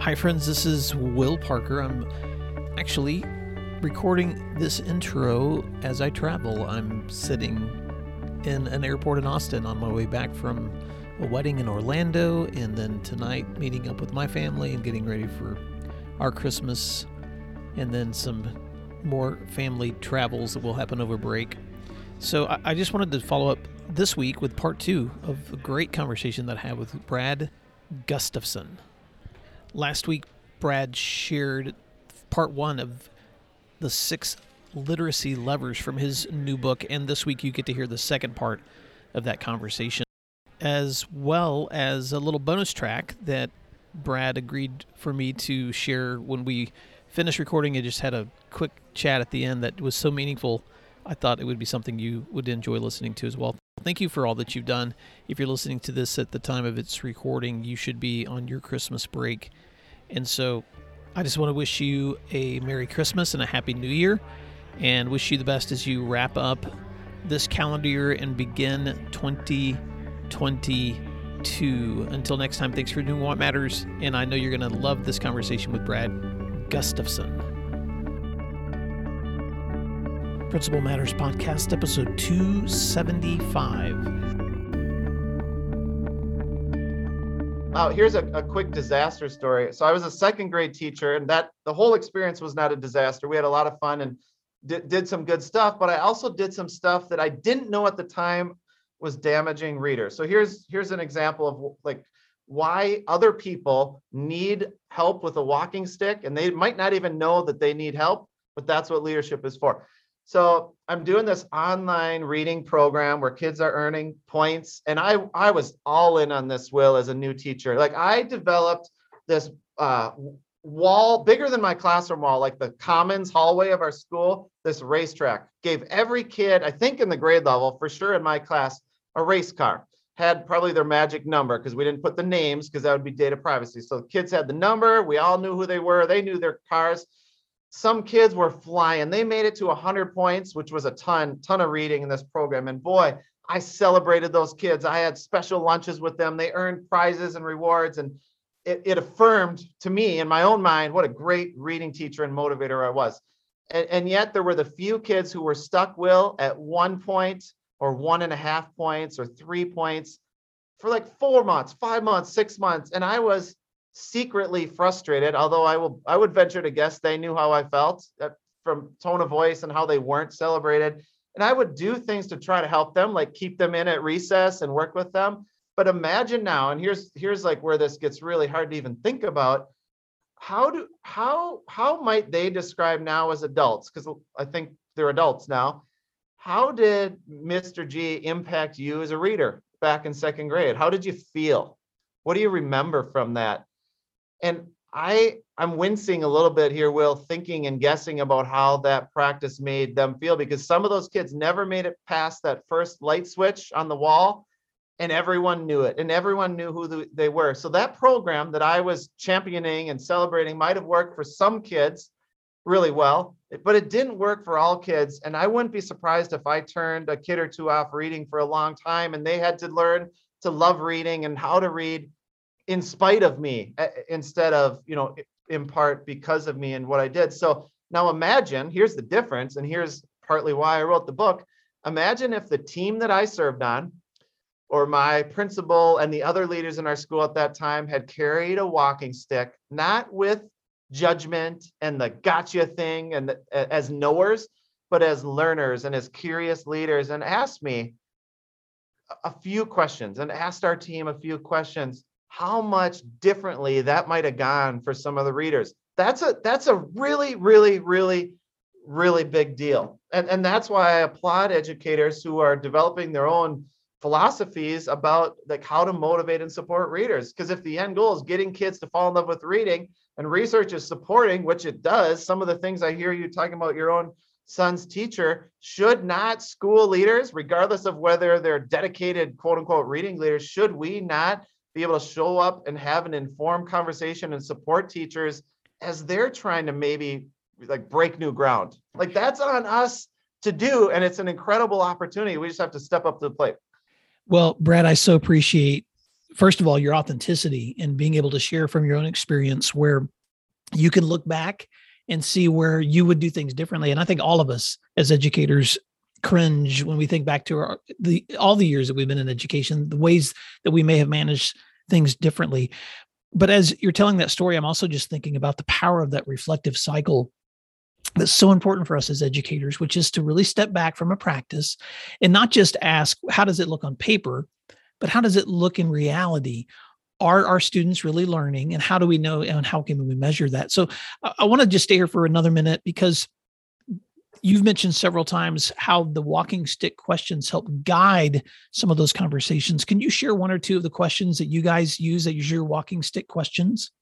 Hi, friends. This is Will Parker. I'm actually recording this intro as I travel. I'm sitting in an airport in Austin on my way back from a wedding in Orlando, and then tonight meeting up with my family and getting ready for our Christmas, and then some more family travels that will happen over break. So I, just wanted to follow up this week with part two of a great conversation that I had with Brad Gustafson. Last week, Brad shared part one of the six literacy levers from his new book, and this week you get to hear the second part of that conversation, as well as a little bonus track that Brad agreed for me to share when we finished recording. I just had a quick chat at the end that was so meaningful. I thought it would be something you would enjoy listening to as well. Thank you for all that you've done. If you're listening to this at the time of its recording, you should be on your Christmas break. And so I just want to wish you a Merry Christmas and a Happy New Year and wish you the best as you wrap up this calendar year and begin 2022. Until next time, thanks for doing what matters. And I know you're going to love this conversation with Brad Gustafson. Principal Matters Podcast, episode 275. Uh, here's a, a quick disaster story. So I was a second grade teacher, and that the whole experience was not a disaster. We had a lot of fun and did, did some good stuff, but I also did some stuff that I didn't know at the time was damaging readers. So here's here's an example of like why other people need help with a walking stick, and they might not even know that they need help, but that's what leadership is for. So I'm doing this online reading program where kids are earning points. And I, I was all in on this, Will, as a new teacher. Like I developed this uh, wall bigger than my classroom wall, like the commons hallway of our school, this racetrack. Gave every kid, I think in the grade level, for sure in my class, a race car. Had probably their magic number because we didn't put the names because that would be data privacy. So the kids had the number. We all knew who they were. They knew their cars some kids were flying. They made it to 100 points, which was a ton, ton of reading in this program. And boy, I celebrated those kids. I had special lunches with them. They earned prizes and rewards. And it, it affirmed to me in my own mind what a great reading teacher and motivator I was. And, and yet there were the few kids who were stuck, Will, at one point or one and a half points or three points for like four months, five months, six months. And I was secretly frustrated, although I will I would venture to guess they knew how I felt uh, from tone of voice and how they weren't celebrated. And I would do things to try to help them, like keep them in at recess and work with them. But imagine now, and here's here's like where this gets really hard to even think about. How do how how might they describe now as adults? Because I think they're adults now. How did Mr. G impact you as a reader back in second grade? How did you feel? What do you remember from that? And I I'm wincing a little bit here, Will, thinking and guessing about how that practice made them feel because some of those kids never made it past that first light switch on the wall, and everyone knew it, and everyone knew who they were. So that program that I was championing and celebrating might have worked for some kids really well, but it didn't work for all kids. And I wouldn't be surprised if I turned a kid or two off reading for a long time, and they had to learn to love reading and how to read in spite of me eh, eh, instead of you know in part because of me and what i did. So now imagine here's the difference and here's partly why i wrote the book. Imagine if the team that i served on or my principal and the other leaders in our school at that time had carried a walking stick not with judgment and the gotcha thing and the, as knowers but as learners and as curious leaders and asked me a few questions and asked our team a few questions how much differently that might have gone for some of the readers. That's a that's a really, really, really, really big deal. And, and that's why I applaud educators who are developing their own philosophies about like how to motivate and support readers. Because if the end goal is getting kids to fall in love with reading and research is supporting, which it does, some of the things I hear you talking about your own son's teacher, should not school leaders, regardless of whether they're dedicated quote unquote reading leaders, should we not be able to show up and have an informed conversation and support teachers as they're trying to maybe like break new ground. Like that's on us to do. And it's an incredible opportunity. We just have to step up to the plate. Well, Brad, I so appreciate first of all, your authenticity and being able to share from your own experience where you can look back and see where you would do things differently. And I think all of us as educators cringe when we think back to our, the all the years that we've been in education, the ways that we may have managed things differently. But as you're telling that story, I'm also just thinking about the power of that reflective cycle that's so important for us as educators, which is to really step back from a practice and not just ask, how does it look on paper, but how does it look in reality? Are our students really learning? And how do we know and how can we measure that? So I, I want to just stay here for another minute because you've mentioned several times how the walking stick questions help guide some of those conversations. Can you share one or two of the questions that you guys use that use your walking stick questions?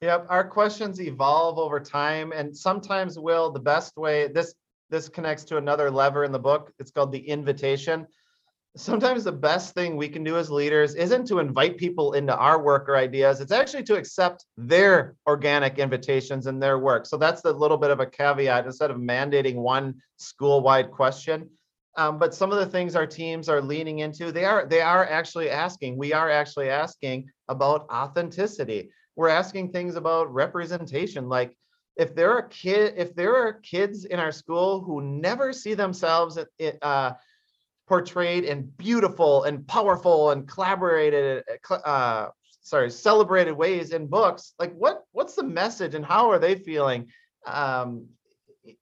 Yep, our questions evolve over time, and sometimes will the best way this this connects to another lever in the book. It's called the invitation. Sometimes the best thing we can do as leaders isn't to invite people into our work or ideas. It's actually to accept their organic invitations and their work. So that's a little bit of a caveat instead of mandating one school-wide question. Um, but some of the things our teams are leaning into, they are they are actually asking. We are actually asking about authenticity we're asking things about representation like if there are kid if there are kids in our school who never see themselves uh, portrayed in beautiful and powerful and collaborated uh, sorry celebrated ways in books like what what's the message and how are they feeling um,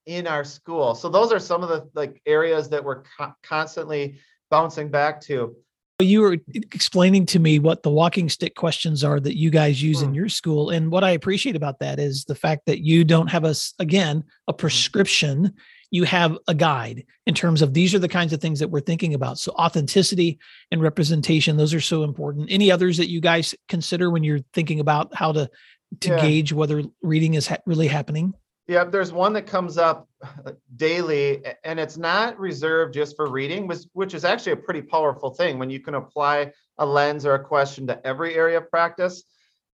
in our school so those are some of the like areas that we're co- constantly bouncing back to you were explaining to me what the walking stick questions are that you guys use in hmm. your school and what i appreciate about that is the fact that you don't have a again a hmm. prescription you have a guide in terms of these are the kinds of things that we're thinking about so authenticity and representation those are so important any others that you guys consider when you're thinking about how to to yeah. gauge whether reading is ha- really happening yeah, there's one that comes up uh, daily, and it's not reserved just for reading, which, which is actually a pretty powerful thing when you can apply a lens or a question to every area of practice.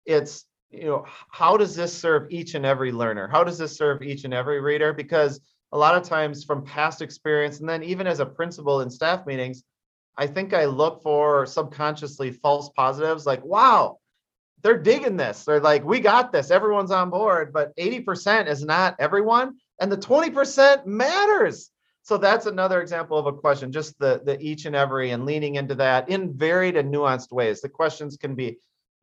It's, you know, how does this serve each and every learner? How does this serve each and every reader? Because a lot of times from past experience, and then even as a principal in staff meetings, I think I look for subconsciously false positives like, wow, they're digging this. They're like, we got this. Everyone's on board, but 80% is not everyone. And the 20% matters. So that's another example of a question, just the, the each and every and leaning into that in varied and nuanced ways. The questions can be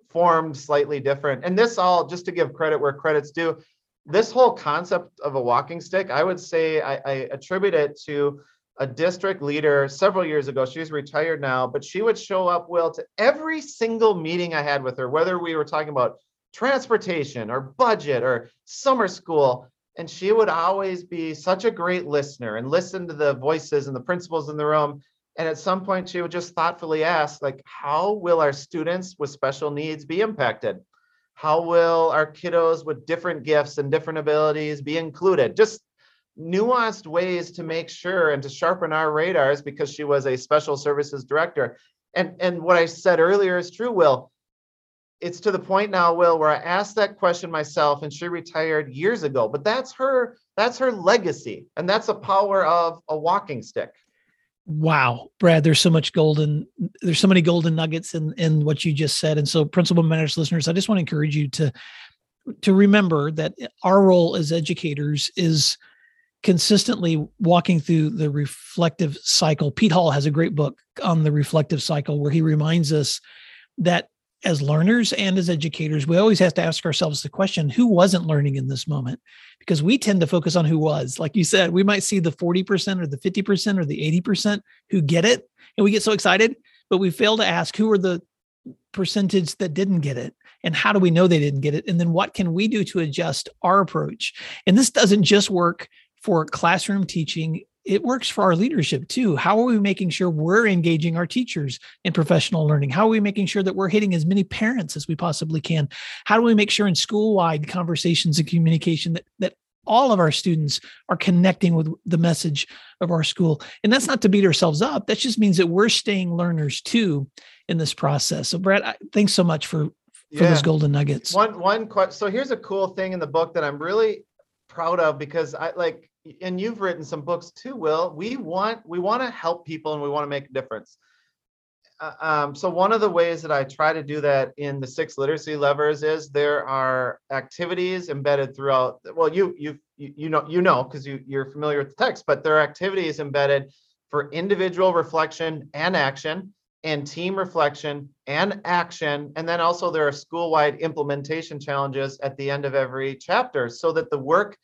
formed slightly different. And this all, just to give credit where credit's due, this whole concept of a walking stick, I would say I, I attribute it to a district leader several years ago. She's retired now, but she would show up, Will, to every single meeting I had with her, whether we were talking about transportation or budget or summer school. And she would always be such a great listener and listen to the voices and the principals in the room. And at some point, she would just thoughtfully ask, like, how will our students with special needs be impacted? How will our kiddos with different gifts and different abilities be included? Just nuanced ways to make sure and to sharpen our radars because she was a special services director. And and what I said earlier is true, Will. It's to the point now, Will, where I asked that question myself and she retired years ago. But that's her, that's her legacy. And that's the power of a walking stick. Wow, Brad, there's so much golden, there's so many golden nuggets in in what you just said. And so, Principal Matters listeners, I just want to encourage you to to remember that our role as educators is consistently walking through the reflective cycle. Pete Hall has a great book on the reflective cycle where he reminds us that as learners and as educators, we always have to ask ourselves the question who wasn't learning in this moment? Because we tend to focus on who was. Like you said, we might see the 40% or the 50% or the 80% who get it, and we get so excited, but we fail to ask who are the percentage that didn't get it and how do we know they didn't get it and then what can we do to adjust our approach and this doesn't just work for classroom teaching it works for our leadership too. How are we making sure we're engaging our teachers in professional learning? How are we making sure that we're hitting as many parents as we possibly can? How do we make sure in school-wide conversations and communication that that all of our students are connecting with the message of our school? And that's not to beat ourselves up. That just means that we're staying learners too in this process. So Brad, thanks so much for for yeah. those golden nuggets. One one question. So here's a cool thing in the book that I'm really proud of because I like and you've written some books too will we want we want to help people and we want to make a difference uh, um, so one of the ways that I try to do that in the six literacy levers is there are activities embedded throughout. Well, you you you know you know because you you're familiar with the text, but there are activities embedded for individual reflection and action, and team reflection and action, and then also there are school-wide implementation challenges at the end of every chapter, so that the work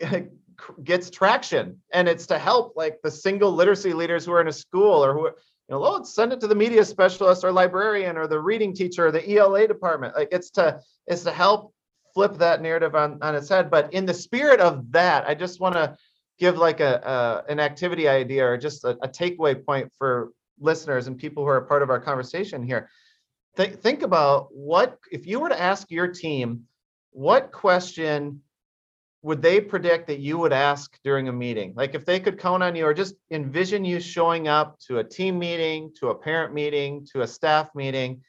gets traction and it's to help like the single literacy leaders who are in a school or who you know, oh, send it to the media specialist or librarian or the reading teacher or the ELA department. Like it's to it's to help flip that narrative on, on its head. But in the spirit of that, I just want to give like a, a, an activity idea or just a, a, takeaway point for listeners and people who are part of our conversation here. Th- think about what if you were to ask your team, what question would they predict that you would ask during a meeting? Like if they could count on you or just envision you showing up to a team meeting, to a parent meeting, to a staff meeting,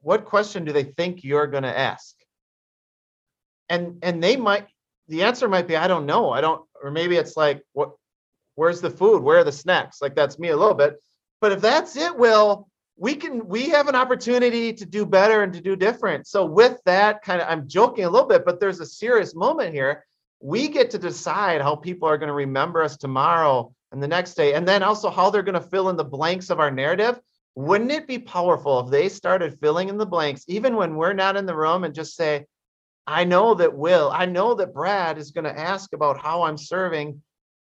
what question do they think you're going to ask? And and they might the answer might be I don't know. I don't or maybe it's like what where's the food? Where are the snacks? Like that's me a little bit. But if that's it, Will, we can we have an opportunity to do better and to do different. So with that kind of i'm joking a little bit but there's a serious moment here. We get to decide how people are going to remember us tomorrow and the next day and then also how they're going to fill in the blanks of our narrative. Wouldn't it be powerful if they started filling in the blanks even when we're not in the room and just say i know that will i know that brad is going to ask about how i'm serving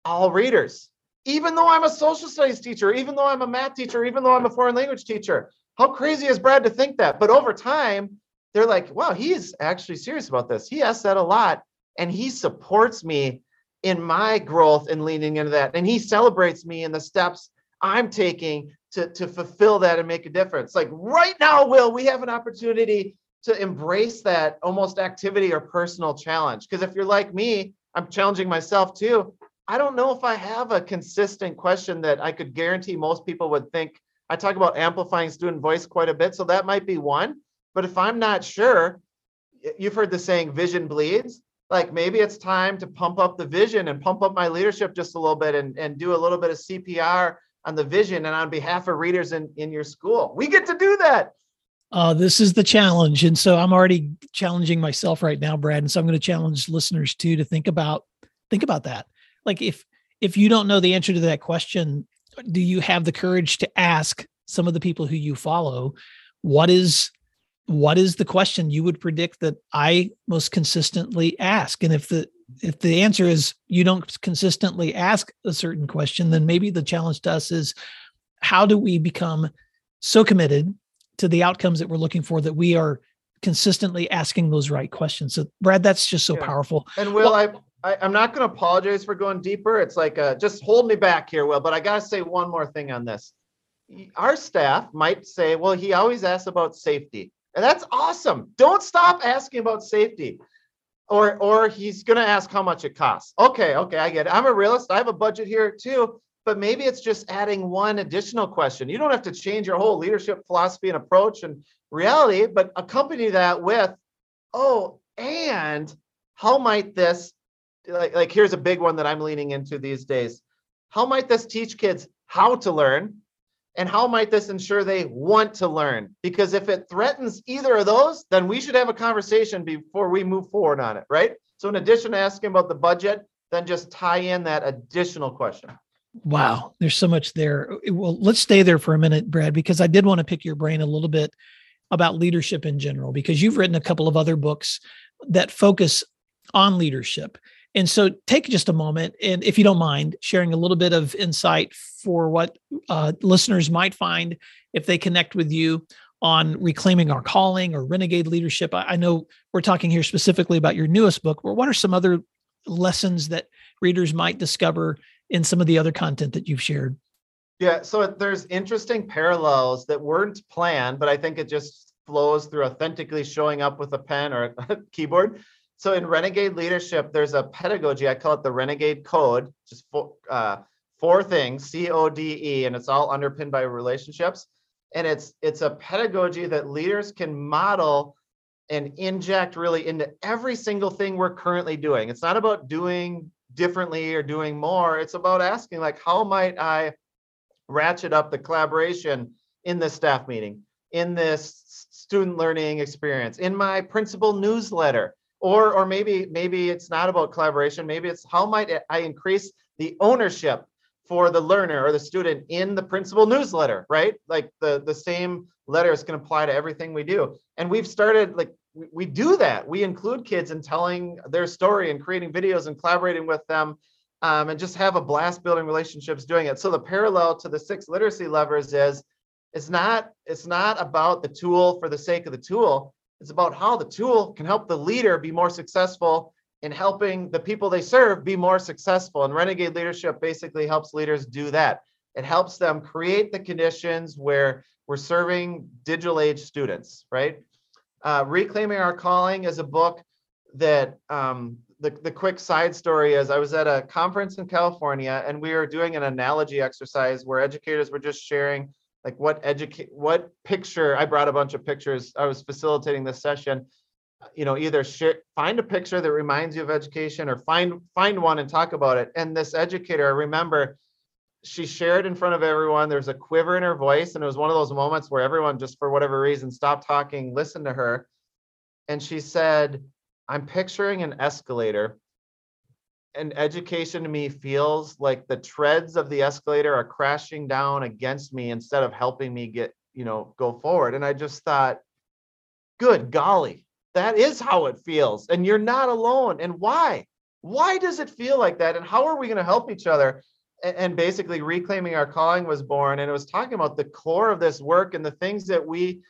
all readers even though I'm a social studies teacher, even though I'm a math teacher, even though I'm a foreign language teacher. How crazy is Brad to think that? But over time, they're like, wow, he's actually serious about this. He asks that a lot and he supports me in my growth and leaning into that. And he celebrates me in the steps I'm taking to, to fulfill that and make a difference. Like right now, Will, we have an opportunity to embrace that almost activity or personal challenge. Because if you're like me, I'm challenging myself too. I don't know if I have a consistent question that I could guarantee most people would think. I talk about amplifying student voice quite a bit, so that might be one. But if I'm not sure, you've heard the saying vision bleeds. Like maybe it's time to pump up the vision and pump up my leadership just a little bit and, and do a little bit of CPR on the vision and on behalf of readers in, in your school. We get to do that. Uh, this is the challenge. And so I'm already challenging myself right now, Brad. And so I'm going to challenge listeners too to think about think about that like if if you don't know the answer to that question do you have the courage to ask some of the people who you follow what is what is the question you would predict that i most consistently ask? And if the if the answer is you don't consistently ask a certain question then maybe the challenge to us is how do we become so committed to the outcomes that we're looking for that we are consistently asking those right questions? So brad that's just so yeah. powerful. And will well, i I, am not going to apologize for going deeper. It's like, uh, just hold me back here, Will. But I got to say one more thing on this. Our staff might say, well, he always asks about safety. And that's awesome. Don't stop asking about safety. Or, or he's going to ask how much it costs. Okay, okay, I get it. I'm a realist. I have a budget here too. But maybe it's just adding one additional question. You don't have to change your whole leadership philosophy and approach and reality, but accompany that with, oh, and how might this like, like here's a big one that I'm leaning into these days. How might this teach kids how to learn? And how might this ensure they want to learn? Because if it threatens either of those, then we should have a conversation before we move forward on it, right? So, in addition to asking about the budget, then just tie in that additional question. Wow, there's so much there. Well, let's stay there for a minute, Brad, because I did want to pick your brain a little bit about leadership in general, because you've written a couple of other books that focus on leadership. And so take just a moment and if you don't mind sharing a little bit of insight for what uh, listeners might find if they connect with you on reclaiming our calling or renegade leadership. I, I know we're talking here specifically about your newest book, but what are some other lessons that readers might discover in some of the other content that you've shared? Yeah, so there's interesting parallels that weren't planned, but I think it just flows through authentically showing up with a pen or a keyboard. So in Renegade Leadership, there's a pedagogy. I call it the Renegade Code, just four, uh, four things: C O D E, and it's all underpinned by relationships. And it's it's a pedagogy that leaders can model and inject really into every single thing we're currently doing. It's not about doing differently or doing more. It's about asking like, how might I ratchet up the collaboration in this staff meeting, in this student learning experience, in my principal newsletter, or or maybe maybe it's not about collaboration. Maybe it's how might I increase the ownership for the learner or the student in the principal newsletter, right? Like the the same letters can apply to everything we do. And we've started like we, do that. We include kids in telling their story and creating videos and collaborating with them um, and just have a blast building relationships doing it. So the parallel to the six literacy levers is it's not it's not about the tool for the sake of the tool. It's about how the tool can help the leader be more successful in helping the people they serve be more successful. And renegade leadership basically helps leaders do that. It helps them create the conditions where we're serving digital age students, right? Uh, Reclaiming Our Calling is a book that um, the, the quick side story is I was at a conference in California and we were doing an analogy exercise where educators were just sharing like what educate what picture I brought a bunch of pictures. I was facilitating this session. You know, either share, find a picture that reminds you of education or find find one and talk about it. And this educator, I remember she shared in front of everyone. There's a quiver in her voice, and it was one of those moments where everyone, just for whatever reason, stopped talking, listened to her. And she said, I'm picturing an escalator, and education to me feels like the treads of the escalator are crashing down against me instead of helping me get, you know, go forward. And I just thought, good golly, that is how it feels. And you're not alone. And why? Why does it feel like that? And how are we going to help each other? and basically reclaiming our calling was born and it was talking about the core of this work and the things that we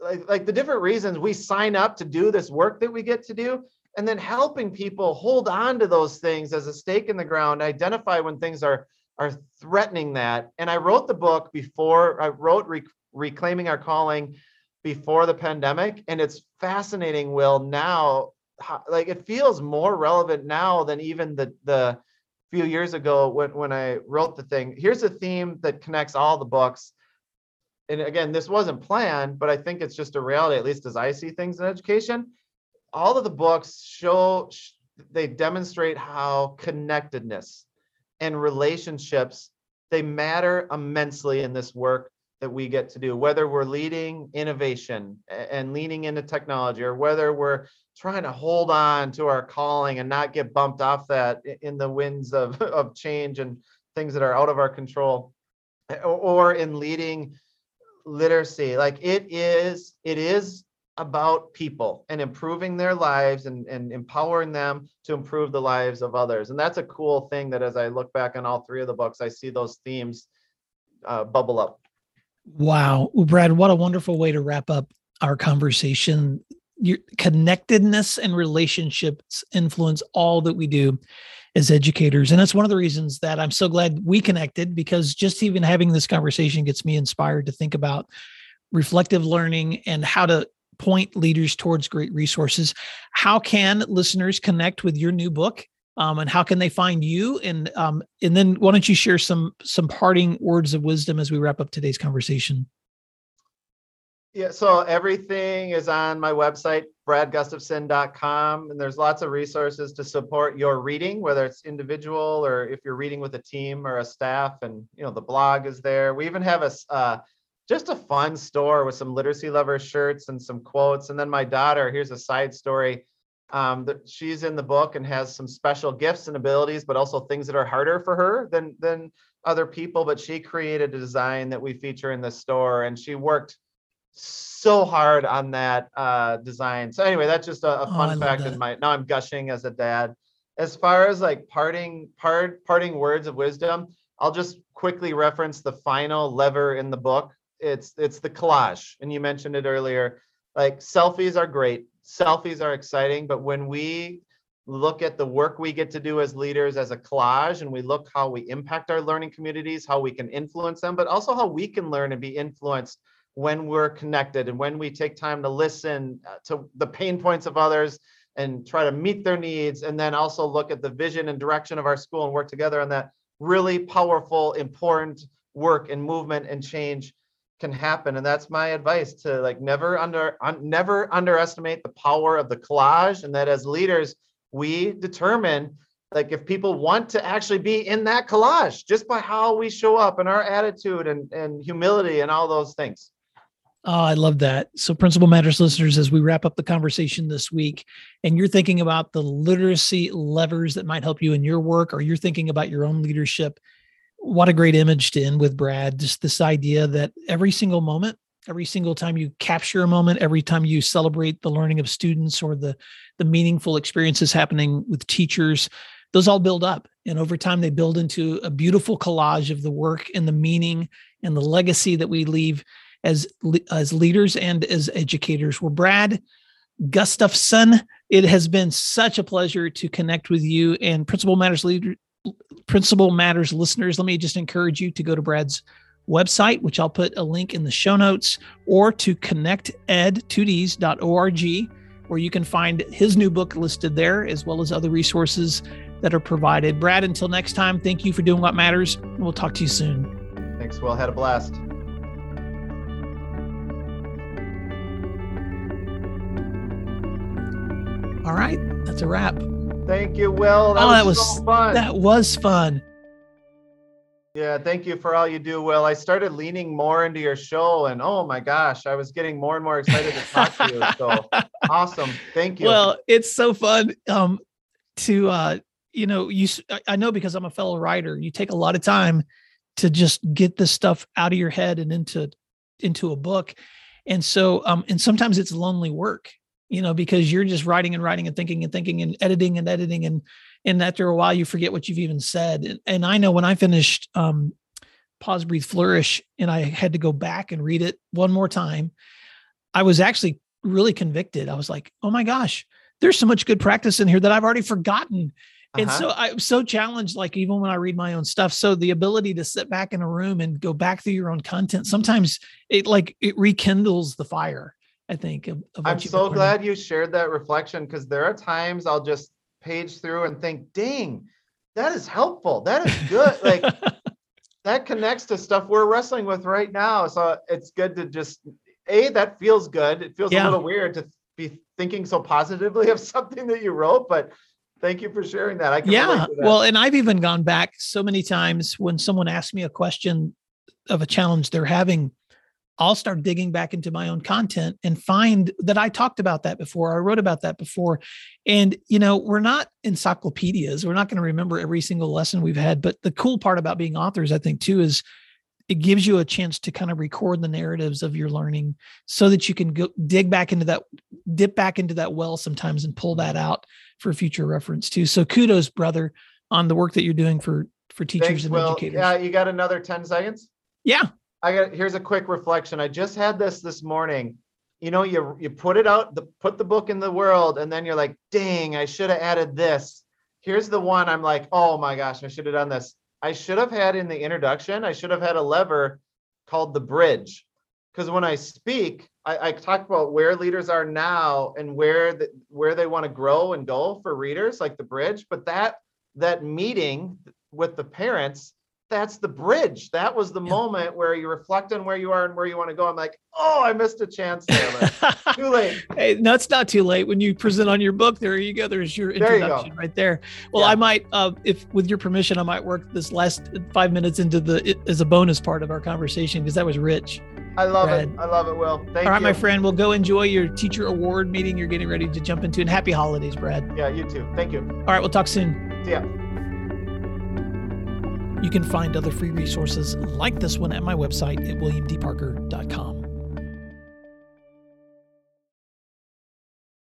like, like the different reasons we sign up to do this work that we get to do and then helping people hold on to those things as a stake in the ground identify when things are are threatening that and i wrote the book before i wrote Re- reclaiming our calling before the pandemic and it's fascinating will now like it feels more relevant now than even the the few years ago when, when I wrote the thing. Here's a theme that connects all the books. And again, this wasn't planned, but I think it's just a reality, at least as I see things in education. All of the books show, they demonstrate how connectedness and relationships, they matter immensely in this work that we get to do, whether we're leading innovation and leaning into technology, or whether we're trying to hold on to our calling and not get bumped off that in the winds of, of change and things that are out of our control, or in leading literacy. Like it is, it is about people and improving their lives and, and empowering them to improve the lives of others. And that's a cool thing that as I look back on all three of the books, I see those themes uh, bubble up. Wow. Brad, what a wonderful way to wrap up our conversation. Your connectedness and relationships influence all that we do as educators. And that's one of the reasons that I'm so glad we connected because just even having this conversation gets me inspired to think about reflective learning and how to point leaders towards great resources. How can listeners connect with your new book? Um, and how can they find you? And um, and then why don't you share some some parting words of wisdom as we wrap up today's conversation? Yeah so everything is on my website bradgustafson.com and there's lots of resources to support your reading whether it's individual or if you're reading with a team or a staff and you know the blog is there. We even have a uh, just a fun store with some literacy lover shirts and some quotes and then my daughter here's a side story um, that she's in the book and has some special gifts and abilities, but also things that are harder for her than than other people. But she created a design that we feature in the store, and she worked so hard on that uh, design. So anyway, that's just a, a oh, fun oh, fact in my. Now I'm gushing as a dad. As far as like parting part parting words of wisdom, I'll just quickly reference the final lever in the book. It's it's the collage, and you mentioned it earlier. Like selfies are great selfies are exciting, but when we look at the work we get to do as leaders as a collage and we look how we impact our learning communities, how we can influence them, but also how we can learn and be influenced when we're connected and when we take time to listen uh, to the pain points of others and try to meet their needs and then also look at the vision and direction of our school and work together on that really powerful important work and movement and change can happen and that's my advice to like never under un, never underestimate the power of the collage and that as leaders we determine like if people want to actually be in that collage just by how we show up and our attitude and, and humility and all those things. Oh, I love that. So, Principal Matters listeners, as we wrap up the conversation this week, and you're thinking about the literacy levers that might help you in your work, or you're thinking about your own leadership, what a great image to end with, Brad. Just this idea that every single moment, every single time you capture a moment, every time you celebrate the learning of students or the the meaningful experiences happening with teachers, those all build up, and over time they build into a beautiful collage of the work and the meaning and the legacy that we leave as as leaders and as educators. We're Brad Gustafson. It has been such a pleasure to connect with you and Principal Matters leader, Principal Matters listeners. Let me just encourage you to go to Brad's website, which I'll put a link in the show notes, or to connected2ds.org, where you can find his new book listed there, as well as other resources that are provided. Brad, until next time, thank you for doing what matters. We'll talk to you soon. Thanks, Will. Had a blast. All right, that's a wrap. Thank you, Will. That oh, was that was so fun. That was fun. Yeah, thank you for all you do, Will. I started leaning more into your show, and oh my gosh, I was getting more and more excited to talk to you. So awesome, thank you. Well, it's so fun um, to uh, you know you. I know because I'm a fellow writer. You take a lot of time to just get this stuff out of your head and into into a book, and so um, and sometimes it's lonely work you know, because you're just writing and writing and thinking and thinking and editing and editing and and after a while you forget what you've even said. And, and I know when I finished um, Pause, Breathe, Flourish, and I had to go back and read it one more time, I was actually really convicted. I was like, oh my gosh, there's so much good practice in here that I've already forgotten. Uh-huh. And so I'm so challenged, like even when I read my own stuff. So the ability to sit back in a room and go back through your own content, sometimes it like it rekindles the fire. I think. Of, of I'm so glad you shared that reflection because there are times I'll just page through and think, dang, that is helpful. That is good. like that connects to stuff we're wrestling with right now. So it's good to just a that feels good. It feels yeah. a little weird to be thinking so positively of something that you wrote, but thank you for sharing that. I can yeah. That. Well, and I've even gone back so many times when someone asks me a question of a challenge they're having I'll start digging back into my own content and find that I talked about that before. I wrote about that before. And, you know, we're not encyclopedias. We're not going to remember every single lesson we've had. But the cool part about being authors, I think, too, is it gives you a chance to kind of record the narratives of your learning so that you can go dig back into that, dip back into that well sometimes and pull that out for future reference too. So kudos, brother, on the work that you're doing for for teachers Thanks, and Will. educators. Yeah, you got another 10 seconds? Yeah. I got here's a quick reflection. I just had this this morning. You know, you you put it out, the put the book in the world, and then you're like, dang, I should have added this. Here's the one I'm like, oh my gosh, I should have done this. I should have had in the introduction, I should have had a lever called the bridge. Because when I speak, I, I, talk about where leaders are now and where the, where they want to grow and go for readers, like the bridge. But that that meeting with the parents that's the bridge. That was the yeah. moment where you reflect on where you are and where you want to go. I'm like, oh, I missed a chance there. too late. Hey, no, it's not too late. When you present on your book, there you go. There's your introduction there you right there. Well, yeah. I might, uh, if with your permission, I might work this last five minutes into the as a bonus part of our conversation because that was rich. I love Brad. it. I love it, Will. Thank you. All right, you. my friend. We'll go enjoy your teacher award meeting you're getting ready to jump into. And happy holidays, Brad. Yeah, you too. Thank you. All right, we'll talk soon. See ya. You can find other free resources like this one at my website at williamdparker.com.